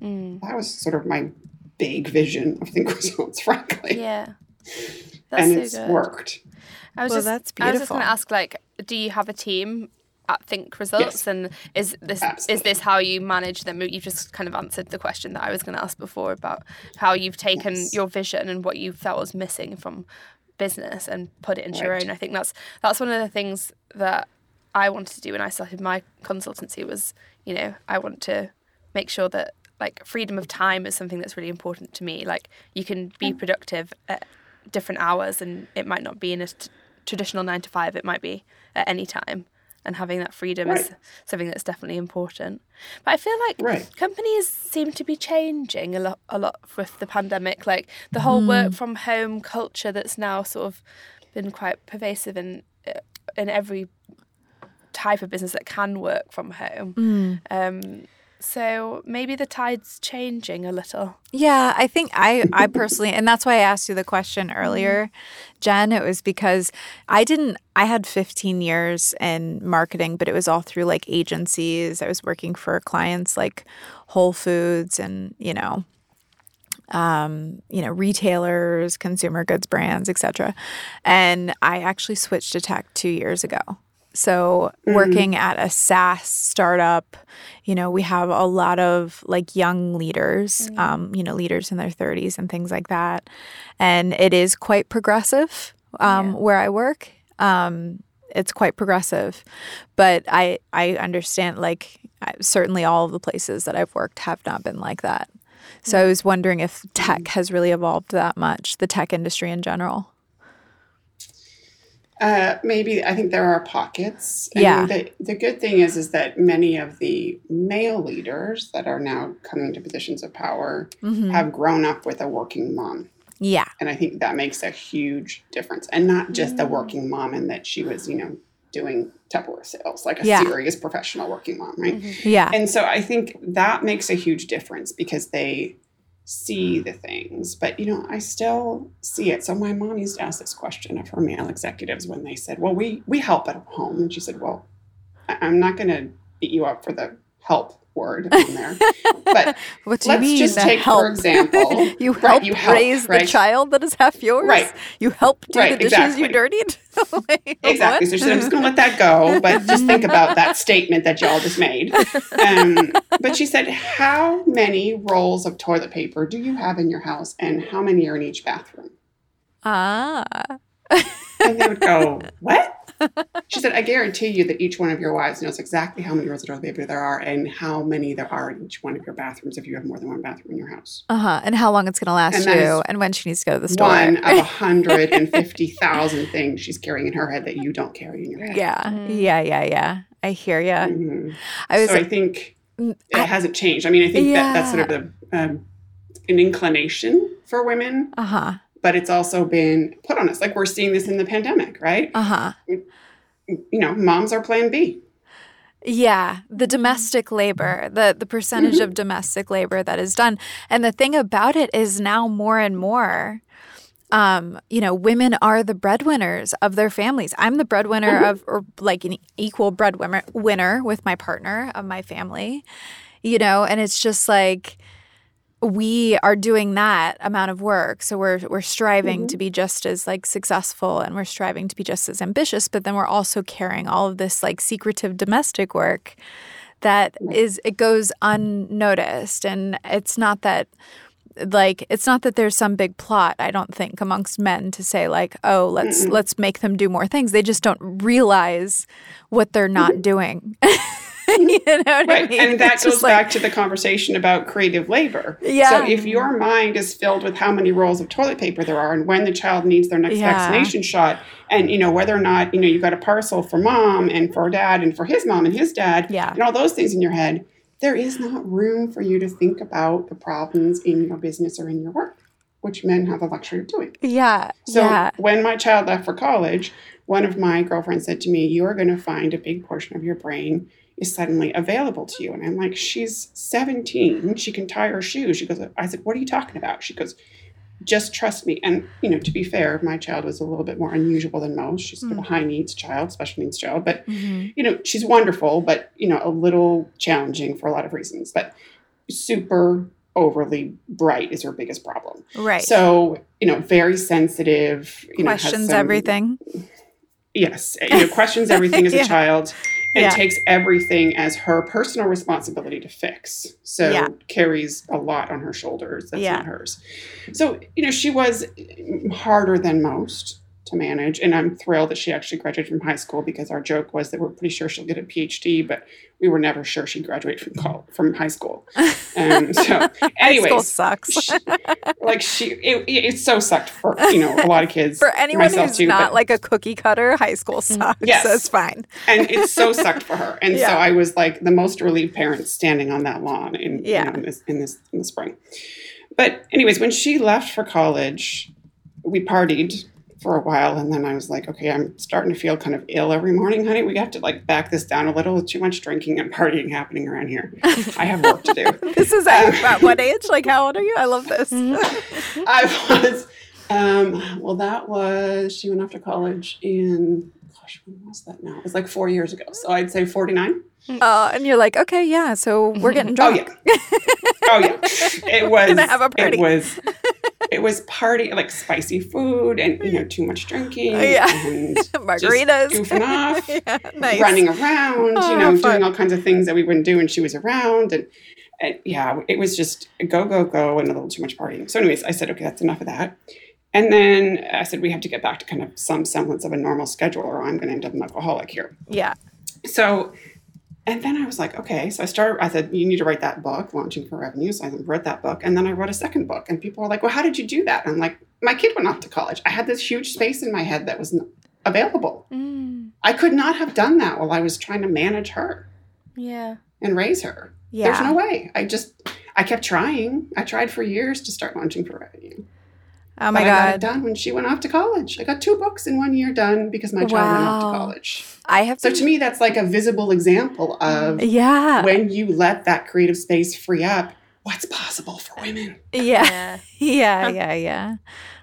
Mm. That was sort of my big vision of Think Results, frankly. Yeah. That's and so it's good. worked. I was Well, just, that's I was just going to ask, like, do you have a team at Think Results, Yes. and is this is this how you manage them? You just kind of answered the question that I was going to ask before about how you've taken Yes. your vision and what you felt was missing from business and put it into your own. I think that's that's one of the things that I wanted to do when I started my consultancy was, you know, I want to make sure that like freedom of time is something that's really important to me. Like you can be productive at different hours and it might not be in a t- traditional 9 to 5, it might be at any time. And having that freedom is something that's definitely important. But I feel like Right. companies seem to be changing a lot a lot with the pandemic like the whole work from home culture that's now sort of been quite pervasive in uh, in every type of business that can work from home Mm. um so maybe the tide's changing a little Yeah, I think I I personally and that's why I asked you the question earlier, Jenn, it was because I didn't I had 15 years in marketing, but it was all through like agencies. I was working for clients like Whole Foods and, you know, um, you know, retailers, consumer goods brands, etc. And I actually switched to tech 2 years ago. So working at a SaaS startup, you know, we have a lot of like young leaders, um, you know, leaders in their 30s and things like that. And it is quite progressive um, where I work. Um, it's quite progressive, but I I understand like certainly all of the places that I've worked have not been like that. So I was wondering if tech has really evolved that much, the tech industry in general. Uh, maybe I think there are pockets. And Yeah. The, the good thing is, is that many of the male leaders that are now coming to positions of power Mhm. have grown up with a working mom. Yeah. And I think that makes a huge difference. And not just the working mom in that she was, you know, doing Tupperware sales, like a Yeah. serious professional working mom, right? Yeah. And so I think that makes a huge difference because they see hmm. the things. But, you know, I still see it. So my mom used to ask this question of her male executives when they said, well, we, we help at home. And she said, well, I- I'm not going to beat you up for the help word on there. But What do you let's mean? just take, help? for example, you right, help you help, raise the child that is half yours. Right. You help do Right, the dishes exactly. you dirtied. Like, Exactly. what? So she said, I'm just going to let that go, but just think about that statement that y'all just made. Um, but she said, How many rolls of toilet paper do you have in your house, and how many are in each bathroom? Ah. And they would go, What? She said, I guarantee you that each one of your wives knows exactly how many rolls of toilet paper there are and how many there are in each one of your bathrooms if you have more than one bathroom in your house. Uh huh. And how long it's gonna last And you, and when she needs to go to the store. One of 150,000 things she's carrying in her head that you don't carry in your head. yeah. Mhm. Yeah. Yeah. Yeah. I hear ya. Mhm. I was. so I think Mm, it I- hasn't changed. I mean, I think that that's sort of the, um, an inclination for women, uh huh. But it's also been put on us. Like we're seeing this in the pandemic, right? Uh huh. You know, moms are plan B. Yeah, the domestic labor, the the percentage of domestic labor that is done, and the thing about it is now more and more, um, you know, women are the breadwinners of their families. I'm the breadwinner of, or like an equal breadwinner winner with my partner of my family, you know, and it's just like we are doing that amount of work. So we're we're striving to mm-hmm. be just as like successful and we're striving to be just as ambitious but then we're also carrying all of this like secretive domestic work that is it goes unnoticed. And it's not that like it's not that there's some big plot i don't think amongst men to say like oh let's Mm-mm. let's make them do more things. They just don't realize what they're not mm-hmm. doing you know what I Right. mean? And that It's goes like- back to the conversation about creative labor. Yeah. So if your mind is filled with how many rolls of toilet paper there are and when the child needs their next Yeah. vaccination shot and you know whether or not, you know, you've got a parcel for mom and for dad and for his mom and his dad Yeah. and all those things in your head, there is not room for you to think about the problems in your business or in your work, which men have the luxury of doing. yeah So yeah when my child left for college, one of my girlfriends said to me, You're going to find a big portion of your brain is suddenly available to you. And I'm like, She's 17. She can tie her shoes. She goes, I said, What are you talking about? She goes, Just trust me. And, you know, to be fair, my child was a little bit more unusual than most. She's of a high needs child, special needs child. But, Mhm. you know, she's wonderful, but, you know, a little challenging for a lot of reasons. But super overly bright is her biggest problem. right So, you know, very sensitive, you know, questions some- everything Yes. You know, questions everything as Yeah. a child and Yeah. takes everything as her personal responsibility to fix. So Yeah. carries a lot on her shoulders. That's Yeah. not hers. So, you know, she was harder than most to manage. And I'm thrilled that she actually graduated from high school because our joke was that we're pretty sure she'll get a PhD, but we were never sure she'd graduate from college, from high school. And so, High school sucks she- like she, it, it so sucked for you know a lot of kids. for anyone myself who's too, not but- like a cookie cutter high school mm-hmm. sucks Yes. so it's fine and it so sucked for her. And so I was like the most relieved parent standing on that lawn in you Yeah. know, in this in this in the spring. But anyways, when she left for college, we partied for a while, and then I was like, okay, I'm starting to feel kind of ill every morning, honey. We have to like back this down a little. There's too much drinking and partying happening around here. I have work to do. this is at, at what age like how old are you i love this I was, um, well, that was, she went off to college in, gosh, when was that now? It was like four years ago. So I'd say 49. uh, and you're like okay yeah so we're getting drunk. Oh, yeah. Oh, yeah. It was, Gonna have a party. it was, it was party, like spicy food and, you know, too much drinking. Yeah. And margaritas Just goofing off. yeah nice running around, Oh, you know, fun. doing all kinds of things that we wouldn't do when she was around. And, and yeah, it was just go, go, go, and a little too much partying. So, anyways, I said, okay, that's enough of that. And then I said, we have to get back to kind of some semblance of a normal schedule, or I'm going to end up an alcoholic here. yeah So, and then I was like, okay. So I started, I said, you need to write that book, Launching for Revenue. So I wrote that book. And then I wrote a second book. And people were like, well, how did you do that? And I'm like, my kid went off to college. I had this huge space in my head that was available. Mm, I could not have done that while I was trying to manage her yeah. and raise her. yeah There's no way. I just, I kept trying. I tried for years to start launching for revenue. Oh my but I got it god done when she went off to college. I got two books in one year done because my child went off to college. i have So been- to me, that's like a visible example of yeah when you let that creative space free up, what's possible for women. yeah Yeah. yeah yeah yeah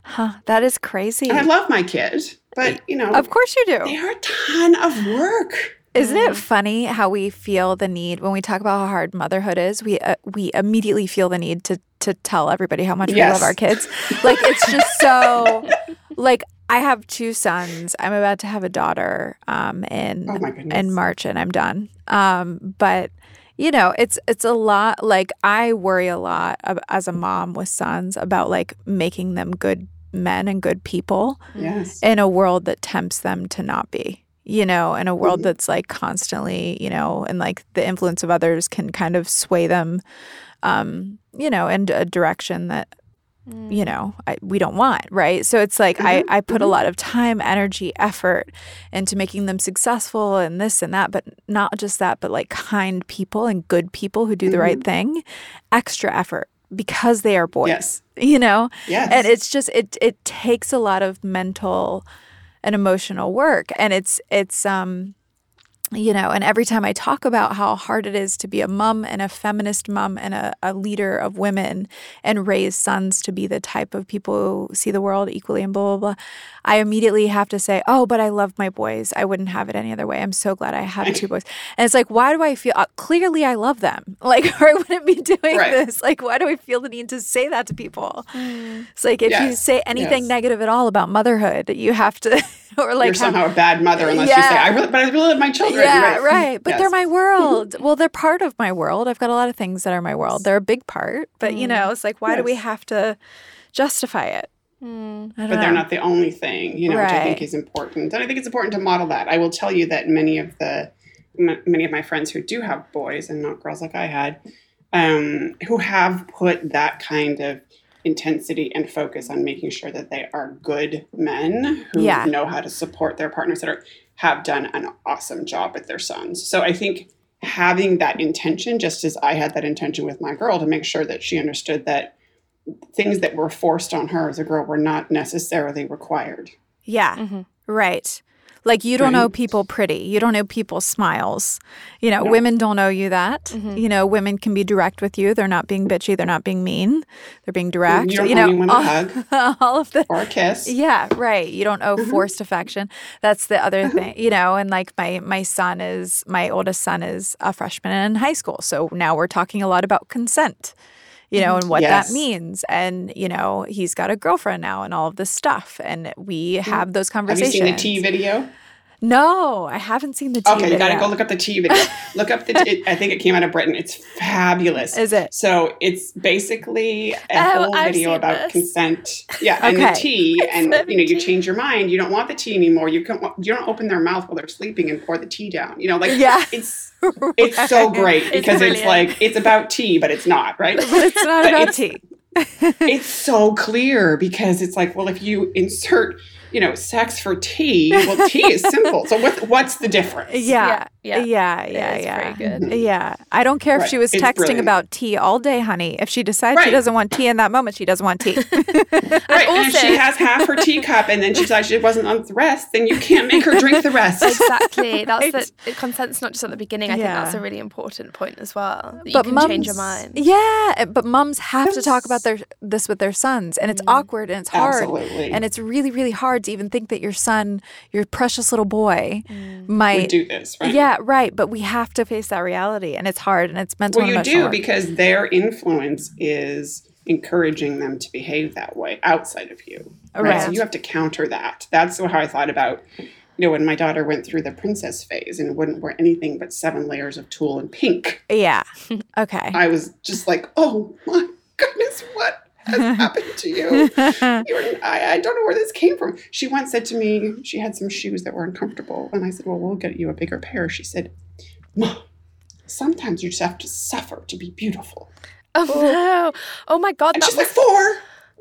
huh that is crazy And I love my kid, but you know, of course you do they are a ton of work. Isn't it funny how we feel the need when we talk about how hard motherhood is? We uh, we immediately feel the need to to tell everybody how much we love our kids. Like it's just so like I have two sons. I'm about to have a daughter um in Oh in March and I'm done. Um but you know, it's it's a lot like I worry a lot ab- as a mom with sons about like making them good men and good people yes. in a world that tempts them to not be you know in a world Mhm. that's like constantly you know and like the influence of others can kind of sway them um you know in a direction that Mm. you know I, we don't want right so it's like Mhm, I, I put a mhm. lot of time energy effort into making them successful and this and that but not just that but like kind people and good people who do the right thing extra effort because they are boys Yes. you know Yes. and it's just it it takes a lot of mental and emotional work. And it's it's um you know and every time i talk about how hard it is to be a mom and a feminist mom and a, a leader of women and raise sons to be the type of people who see the world equally and blah blah blah i immediately have to say oh but i love my boys. I wouldn't have it any other way. I'm so glad i have two boys. And it's like why do i feel uh, clearly i love them. Like or i wouldn't be doing Right. this? Like why do i feel the need to say that to people? It's like if you say anything yes. negative at all about motherhood, you have to or like You're have- somehow a bad mother unless you say, I really, but I really love my children. Yeah, You're right. But they're my world. well, they're part of my world. I've got a lot of things that are my world. They're a big part, but you know, it's like, why do we have to justify it? Mm. I don't but they're not the only thing, you know, which I think is important. And I think it's important to model that. I will tell you that many of the m- many of my friends who do have boys and not girls like I had, um, who have put that kind of intensity and focus on making sure that they are good men who Yeah. know how to support their partners that are have done an awesome job with their sons. So I think having that intention, just as I had that intention with my girl, to make sure that she understood that things that were forced on her as a girl were not necessarily required. Yeah. Mhm. Right. Like you don't know people pretty. You don't know people's smiles. You know, No. women don't owe you that. Mhm. You know, women can be direct with you. They're not being bitchy. They're not being mean. They're being direct. You don't know, owe anyone a all, hug all of the or a kiss. Yeah, right. You don't owe Mhm. forced affection. That's the other Uh-huh. thing, you know. And like my my son is my oldest son is a freshman in high school, so now we're talking a lot about consent, you know, and what Yes. that means. And you know, he's got a girlfriend now, and all of this stuff. And we have those Mm. Have you conversations. seen the tea video? No, I haven't seen the tea. Okay, you got to go look up the tea video. look up the. It, I think it came out of Britain. It's fabulous. Is it? So it's basically a Oh, whole I've video about this. consent. Yeah, and the Okay. tea, and you know, you change your mind. You don't want the tea anymore. You can You don't open their mouth while they're sleeping and pour the tea down. You know, like Yeah. it's it's so great because it's, brilliant. like it's about tea, but it's not right. but it's not But about it's- tea. it's so clear because it's like, well, if you insert, you know, sex for tea, well, tea is simple. So what, what's the difference? Yeah. Yeah. Yeah, It yeah, is yeah. pretty good. Mm-hmm. Yeah. I don't care if she was It's texting brilliant. about tea all day, honey. If she decides she doesn't want tea in that moment, she doesn't want tea. Right. And if she has half her teacup and then she decides she wasn't on the rest, then you can't make her drink the rest. Exactly. That's Right. the consent's not just at the beginning. I think that's a really important point as well. That but you can mums, change your mind. Yeah, but mums have to talk about their this with their sons, and it's mm. awkward and it's hard, Absolutely. and it's really really hard to even think that your son, your precious little boy, mm. might. would do this, right? Yeah, right. But we have to face that reality, and it's hard, and it's mental Well, and you emotional do work. because their influence is encouraging them to behave that way outside of you. Right. So you have to counter that. That's how I thought about, you know, when my daughter went through the princess phase and wouldn't wear anything but seven layers of tulle and pink. Yeah. Okay. I was just like, oh my goodness, what has happened to you? You're, I, I don't know where this came from. She once said to me, she had some shoes that were uncomfortable. And I said, well, we'll get you a bigger pair. She said, Mom, sometimes you just have to suffer to be beautiful. Oh, oh. no! Oh my god! And That she's like, was, four.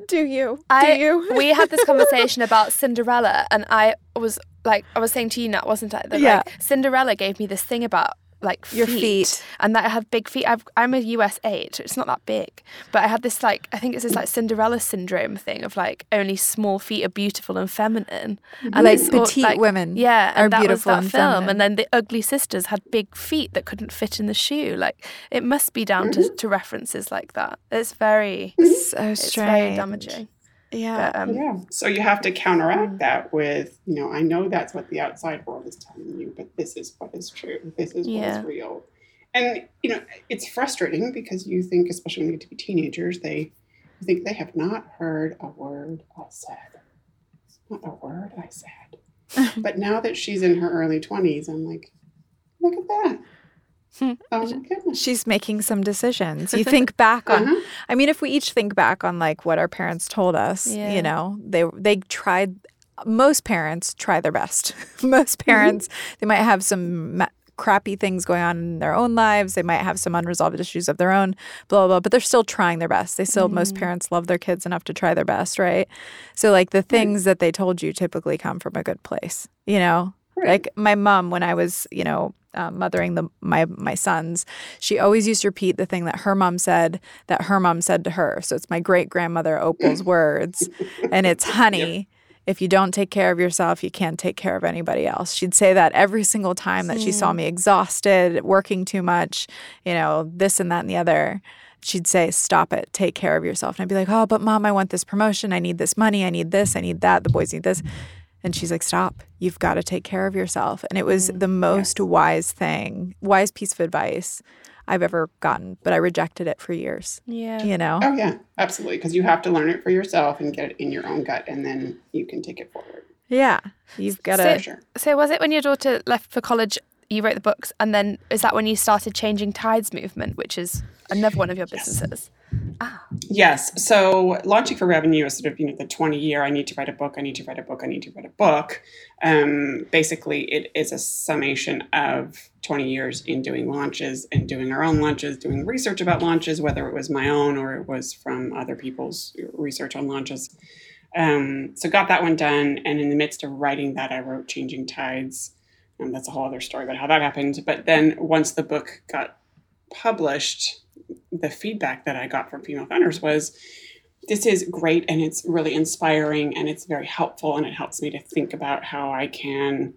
do you? I, do you? we had this conversation about Cinderella, and I was like, I was saying to you, Nat, wasn't I? That Yeah. like Cinderella gave me this thing about like Your feet. and that I have big feet. I've, I'm a US eight, so it's not that big, but I have this like I think it's this like Cinderella syndrome thing of like only small feet are beautiful and feminine, and Like petite like, women Yeah, and are that beautiful was that and film, feminine. and then the ugly sisters had big feet that couldn't fit in the shoe. Like it must be down to, mm-hmm. to references like that. It's very, so it's strange. very damaging. Yeah. Um, Yeah. So you have to counteract that with, you know, I know that's what the outside world is telling you, but this is what is true. This is what Yeah. is real. And, you know, it's frustrating because you think, especially when you get to be teenagers, they you think they have not heard a word I said. Not a word I said. but now that she's in her early 20s, I'm like, look at that. Oh. She's making some decisions. You think back on Uh-huh. I mean if we each think back on like what our parents told us, Yeah. you know, they they tried most parents try their best. most parents they might have some ma- crappy things going on in their own lives. They might have some unresolved issues of their own, blah, blah, blah. But they're still trying their best. They still, most parents love their kids enough to try their best, right? So, like, the things that they told you typically come from a good place, you know? Right. Like, my mom, when I was, you know, um, mothering the my my sons, she always used to repeat the thing that her mom said that her mom said to her. So it's my great grandmother Opal's words, and it's honey. If you don't take care of yourself, you can't take care of anybody else. She'd say that every single time that she saw me exhausted, working too much, you know, this and that and the other. She'd say, Stop it, take care of yourself. And I'd be like, Oh, but mom, I want this promotion. I need this money. I need this. I need that. The boys need this. And she's like, Stop, you've got to take care of yourself. And it was mm-hmm. the most wise thing, wise piece of advice I've ever gotten, but I rejected it for years, Yeah. you know? Oh yeah, absolutely. Because you have to learn it for yourself and get it in your own gut, and then you can take it forward. Yeah. You've got to. For sure. So was it when your daughter left for college, you wrote the books, and then is that when you started changing Tides movement, which is another one of your businesses? Yes. So launching for revenue is sort of you know the twenty year. I need to write a book. I need to write a book. I need to write a book. Um, basically, it is a summation of twenty years in doing launches and doing our own launches, doing research about launches, whether it was my own or it was from other people's research on launches. Um, so got that one done, and in the midst of writing that, I wrote Changing Tides. Um, that's a whole other story about how that happened. But then once the book got published, the feedback that I got from female founders was this is great and it's really inspiring and it's very helpful and it helps me to think about how I can,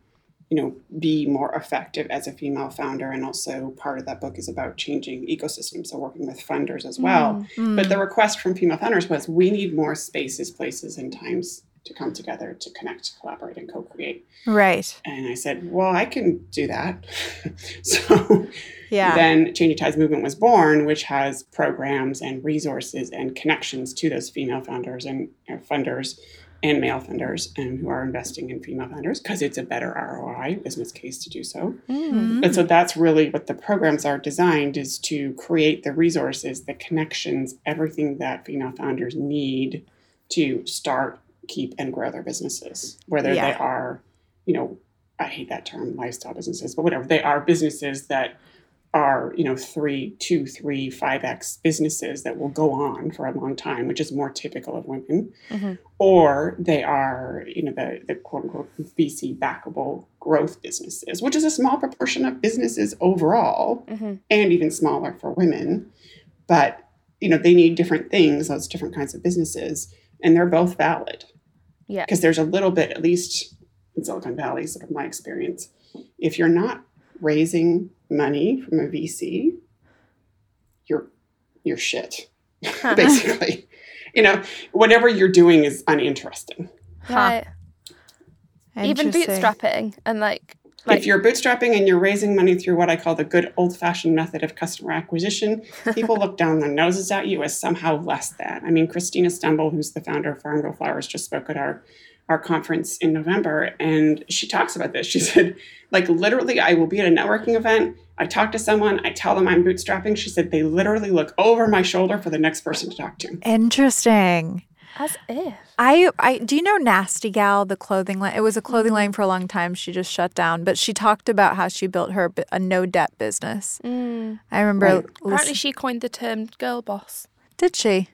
you know, be more effective as a female founder. And also part of that book is about changing ecosystems, so working with funders as well. But the request from female founders was we need more spaces, places, and times to come together to connect, collaborate, and co-create. Right. And I said, well, I can do that. so Yeah. then Changing Tides Movement was born, which has programs and resources and connections to those female founders and uh, funders and male funders um, who are investing in female founders because it's a better ROI business case to do so. Mhm. And so that's really what the programs are designed is to create the resources, the connections, everything that female founders need to start, keep, and grow their businesses, whether Yeah. they are, you know, I hate that term, lifestyle businesses, but whatever, they are businesses that are, you know, three, two, three, five X businesses that will go on for a long time, which is more typical of women. Mhm. Or they are, you know, the, the quote unquote VC backable growth businesses, which is a small proportion of businesses overall hmm and even smaller for women. But, you know, they need different things, those different kinds of businesses, and they're both valid Yeah. because there's a little bit, at least in Silicon Valley, sort of my experience, if you're not raising money from a VC, you're you're shit, basically. you know, whatever you're doing is uninteresting. Right. Even bootstrapping and like like if you're bootstrapping and you're raising money through what I call the good old fashioned method of customer acquisition, people look down their noses at you as somehow less than. I mean, Christina Stembel, who's the founder of Farm Girl Flowers, just spoke at our our conference in November, and she talks about this. She said, like literally, I will be at a networking event. I talk to someone, I tell them I'm bootstrapping. She said they literally look over my shoulder for the next person to talk to. Interesting. As if. I, I do you know Nasty Gal, the clothing line? It was a Mm-hmm. clothing line for a long time. She just shut down, but she talked about how she built her a no debt business. Mm. I remember. Right. Apparently, she coined the term "girl boss." did she?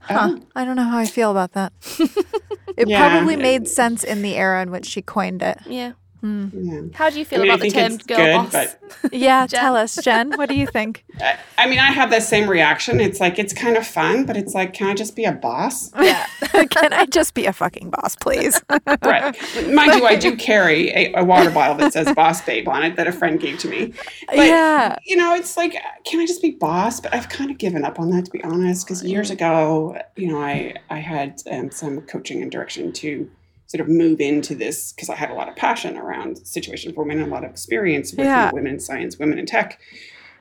Huh. Oh. I don't know how I feel about that. it Yeah. probably made sense in the era in which she coined it. Yeah. Yeah. How do you feel I mean, I about the think term "girl good, boss"? but Yeah, tell us, Jenn. What do you think? I, I mean, I have the same reaction. It's like it's kind of fun, but it's like, can I just be a boss? yeah. Can I just be a fucking boss, please? right. Mind you, I do carry a, a water bottle that says "Boss Babe" on it that a friend gave to me. But, yeah. You know, it's like, can I just be boss? But I've kind of given up on that, to be honest. Because years ago, you know, I I had um, some coaching and direction to sort of move into this because I had a lot of passion around situation for women and a lot of experience with Yeah. women in science, women in tech.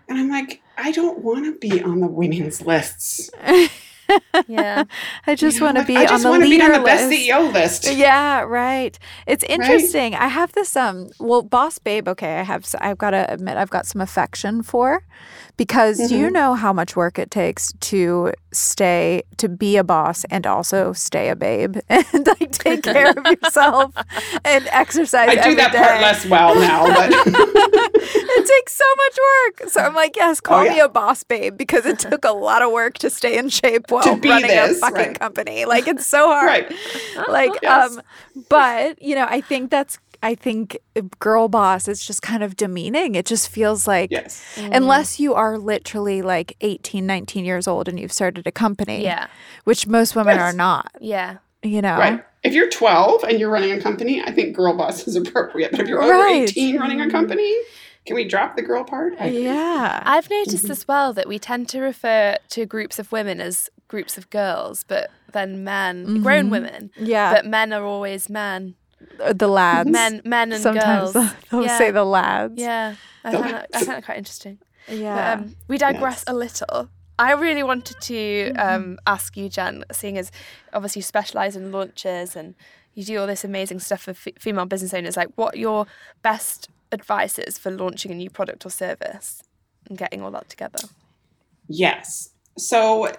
And I'm like, I don't want to be on the women's lists. Yeah. I just want to be I on just the want to be on the best list. CEO list. Yeah, right. It's interesting. I have this um well boss babe, okay, I have I've got to admit I've got some affection for because you Mhm. know how much work it takes to stay to be a boss and also stay a babe and like take care of yourself and exercise I do that part less well now, but it takes so much work. So I'm like, yes, call Oh, me a boss babe because it took a lot of work to stay in shape while be running this, a fucking right. company. Like it's so hard. right. Like Yes. um but, you know, I think that's I think girl boss is just kind of demeaning. It just feels like Yes. unless you are literally like 18, 19 years old and you've started a company, Yeah. which most women Yes. are not, Yeah. you know. Right. If you're 12 and you're running a company, I think girl boss is appropriate. But if you're over Right. 18 running a company, can we drop the girl part? I agree. Yeah. I've noticed as well that we tend to refer to groups of women as groups of girls, but then men, grown Mhm. women, Yeah. but men are always men. Uh, the lads. Men, men and Sometimes girls. they'll yeah. say the lads. Yeah, I The find that, I lads. find that quite interesting. Yeah. But, um, we digress Yes. a little. I really wanted to um, ask you, Jenn, seeing as obviously you specialise in launches and you do all this amazing stuff for f- female business owners, like what your best advice is for launching a new product or service and getting all that together. Yes. So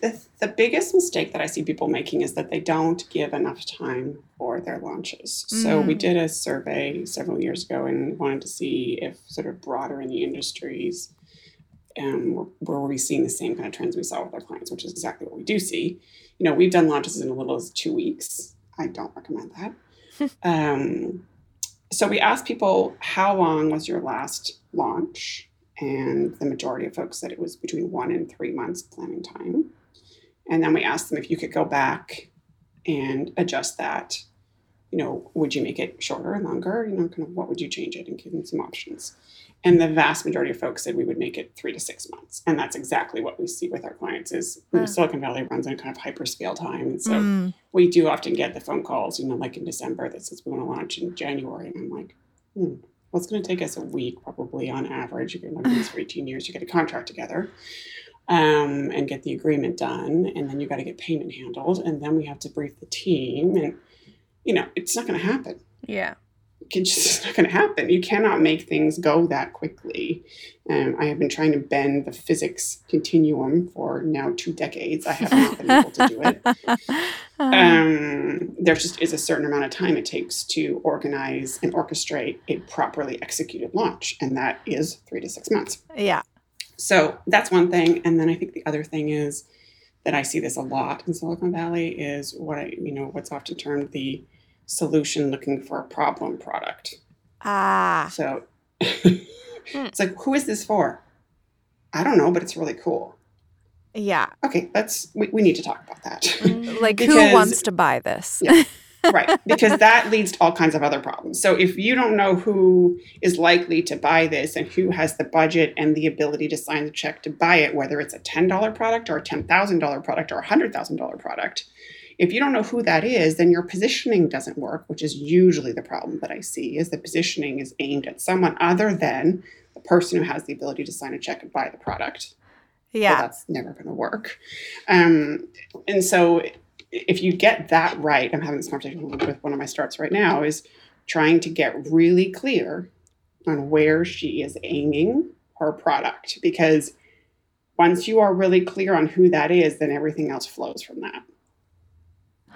the, the biggest mistake that I see people making is that they don't give enough time for their launches. So we did a survey several years ago and wanted to see if sort of broader in the industries um, were, were we seeing the same kind of trends we saw with our clients, which is exactly what we do see. You know, we've done launches in a little as two weeks. I don't recommend that. um, so we asked people, how long was your last launch? And the majority of folks said it was between one and three months planning time. And then we asked them if you could go back and adjust that. You know, would you make it shorter and longer? You know, kind of what would you change it and give them some options. And the vast majority of folks said we would make it three to six months. And that's exactly what we see with our clients is Yeah. Silicon Valley runs on kind of hyperscale time. And so Mm. we do often get the phone calls, you know, like in December that says we want to launch in January. And I'm like, hmm, well, it's going to take us a week probably on average. If you're looking at this for 18 years, to get a contract together um, and get the agreement done. And then you got to get payment handled. And then we have to brief the team. And, you know, it's not going to happen. Yeah. It's just not going to happen. You cannot make things go that quickly. Um, I have been trying to bend the physics continuum for now two decades. I have not been able to do it um, there just is a certain amount of time it takes to organize and orchestrate a properly executed launch, and that is three to six months. yeah. So that's one thing. And then I think the other thing is that I see this a lot in Silicon Valley is what I, you know, what's often termed the solution looking for a problem product. Ah. So it's like, who is this for? I don't know, but it's really cool. Yeah. Okay, let's, we, we need to talk about that. Like who wants to buy this? Yeah. right because that leads to all kinds of other problems so if you don't know who is likely to buy this and who has the budget and the ability to sign the check to buy it whether it's a $10 product or a $10000 product or a $100000 product if you don't know who that is then your positioning doesn't work which is usually the problem that i see is the positioning is aimed at someone other than the person who has the ability to sign a check and buy the product Yeah. that's never going to work. Um, and so, if you get that right, I'm having this conversation with one of my starts right now, is trying to get really clear on where she is aiming her product. Because once you are really clear on who that is, then everything else flows from that.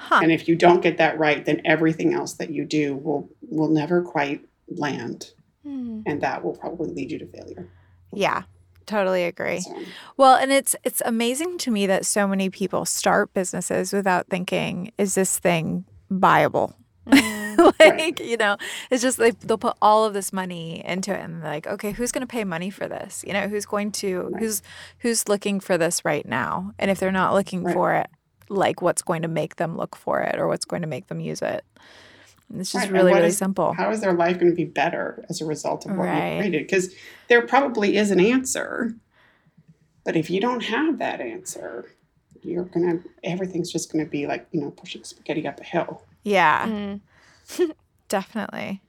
Huh. And if you don't get that right, then everything else that you do will will never quite land, Hmm. and that will probably lead you to failure. Yeah. Totally agree. So, Well, and it's it's amazing to me that so many people start businesses without thinking, is this thing viable? Mm. like, you know, it's just they they'll put all of this money into it and they're like, okay, who's gonna pay money for this? You know, who's going to Right. who's who's looking for this right now? And if they're not looking Right. for it, like what's going to make them look for it or what's going to make them use it? It's just Right, really, really is- simple. how is their life going to be better as a result of what Right. you created? Because there probably is an answer, but if you don't have that answer, you're gonna everything's just gonna be like you know pushing spaghetti up a hill. yeah, Mm. definitely.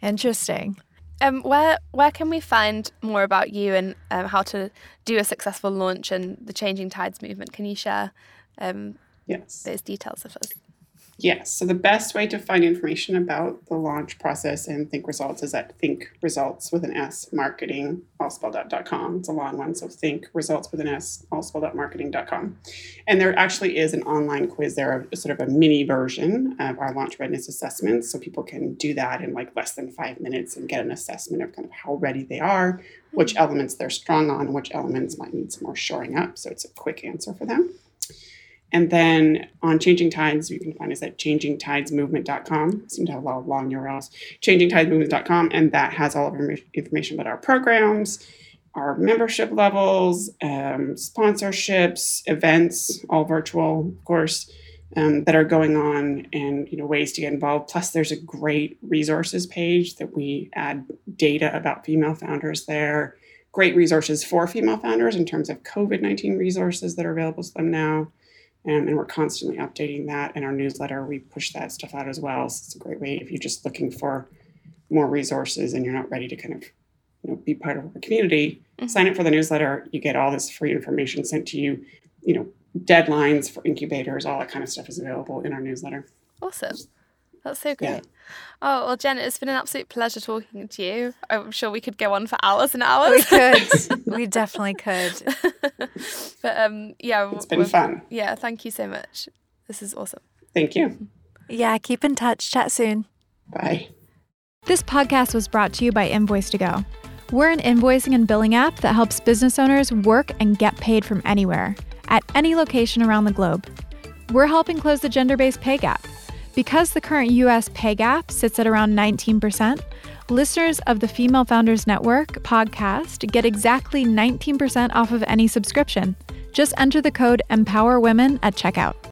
Interesting. Um, where where can we find more about you and um, how to do a successful launch and the Changing Tides movement? Can you share um, Yes. those details of us? Yes. So the best way to find information about the launch process and Think Results is at Think Results with an S marketing all spelled out dot com. It's a long one. So Think Results with an S all spelled out marketing.com. And there actually is an online quiz there, sort of a mini version of our launch readiness assessments. So people can do that in like less than five minutes and get an assessment of kind of how ready they are, which hmm. elements they're strong on, which elements might need some more shoring up. So it's a quick answer for them. And then on Changing Tides, you can find us at changingtidesmovement.com. Seem to have a lot of long URLs. Changingtidesmovement.com, and that has all of our information about our programs, our membership levels, um, sponsorships, events, all virtual, of course, um, that are going on, and you know ways to get involved. Plus, there's a great resources page that we add data about female founders there. Great resources for female founders in terms of COVID 19 resources that are available to them now. Um, and we're constantly updating that in our newsletter. We push that stuff out as well. So it's a great way if you're just looking for more resources and you're not ready to kind of you know, be part of a community. sign up for the newsletter. You get all this free information sent to you. You know, deadlines for incubators, all that kind of stuff is available in our newsletter. Awesome. That's so great. Yeah. Oh, well, Jenn, it's been an absolute pleasure talking to you. I'm sure we could go on for hours and hours. We could. we definitely could. but um, yeah, It's been fun. Yeah, thank you so much. This is awesome. Thank you. Yeah, keep in touch. Chat soon. Bye. This podcast was brought to you by Invoice2go. We're an invoicing and billing app that helps business owners work and get paid from anywhere, at any location around the globe. We're helping close the gender based pay gap. Because the current US pay gap sits at around 19%, listeners of the Female Founders Network podcast get exactly 19% off of any subscription. Just enter the code EMPOWERWOMEN at checkout.